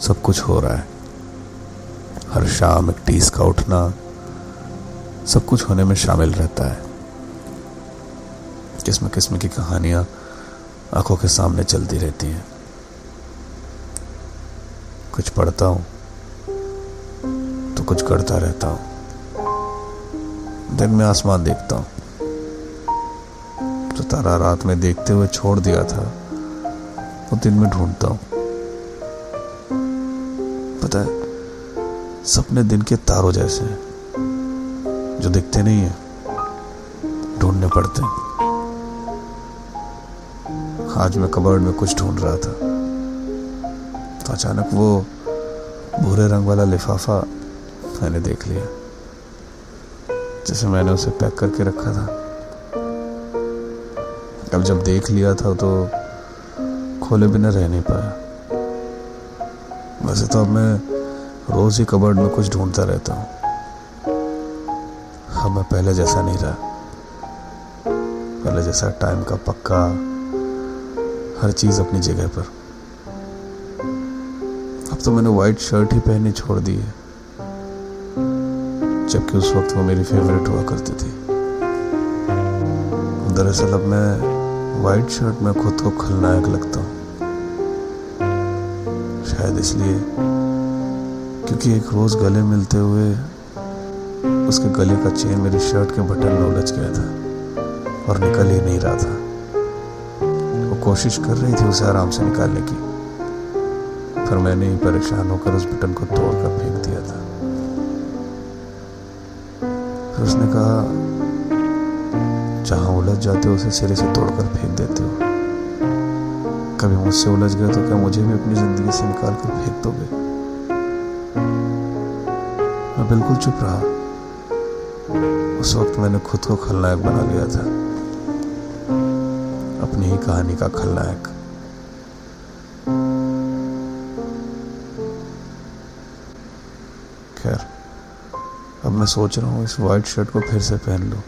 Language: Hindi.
सब कुछ हो रहा है। हर शाम एक टीस का उठना, सब कुछ होने में शामिल रहता है। किस्म किस्म की कहानियाँ आँखों के सामने चलती रहती हैं। कुछ पढ़ता हूँ तो कुछ करता रहता हूँ। दिन में आसमान देखता हूँ जो तारा रात में देखते हुए छोड़ दिया था, वो दिन में ढूंढता हूँ। पता है। सपने दिन के तारों जैसे हैं, जो दिखते नहीं है, ढूँढने पड़ते हैं। आज मैं कबर्ड में कुछ ढूंढ रहा था तो अचानक वो भूरे रंग वाला लिफाफा मैंने देख लिया, जैसे मैंने उसे पैक करके रखा था। अब जब देख लिया था तो खोले बिना रह नहीं पाया। वैसे तो अब मैं रोज ही कबर्ड में कुछ ढूंढता रहता हूँ। अब मैं पहले जैसा नहीं रहा पहले जैसा टाइम का पक्का हर चीज़ अपनी जगह पर। अब तो मैंने वाइट शर्ट ही पहननी छोड़ दी है। जबकि उस वक्त वो मेरी फेवरेट हुआ करती थी। दरअसल अब मैं वाइट शर्ट में खुद को खलनायक लगता हूँ। शायद इसलिए, क्योंकि एक रोज गले मिलते हुए उसके गले का चेन मेरी शर्ट के बटन में उलझ गया था और निकल ही नहीं रहा था। वो कोशिश कर रही थी उसे आराम से निकालने की फिर मैंने ही परेशान होकर उस बटन को तोड़कर फेंक दिया था। फिर उसने कहा, जहाँ उलझ जाते हो उसे सिरे से तोड़कर फेंक देते हो। कभी मुझसे उलझ गए तो क्या मुझे भी अपनी ज़िंदगी से निकाल कर फेंक दोगे? मैं बिल्कुल चुप रहा। उस वक्त मैंने खुद को खलनायक बना लिया था। अपनी ही कहानी का खलनायक। खैर, अब मैं सोच रहा हूँ इस वाइट शर्ट को फिर से पहन लूँ।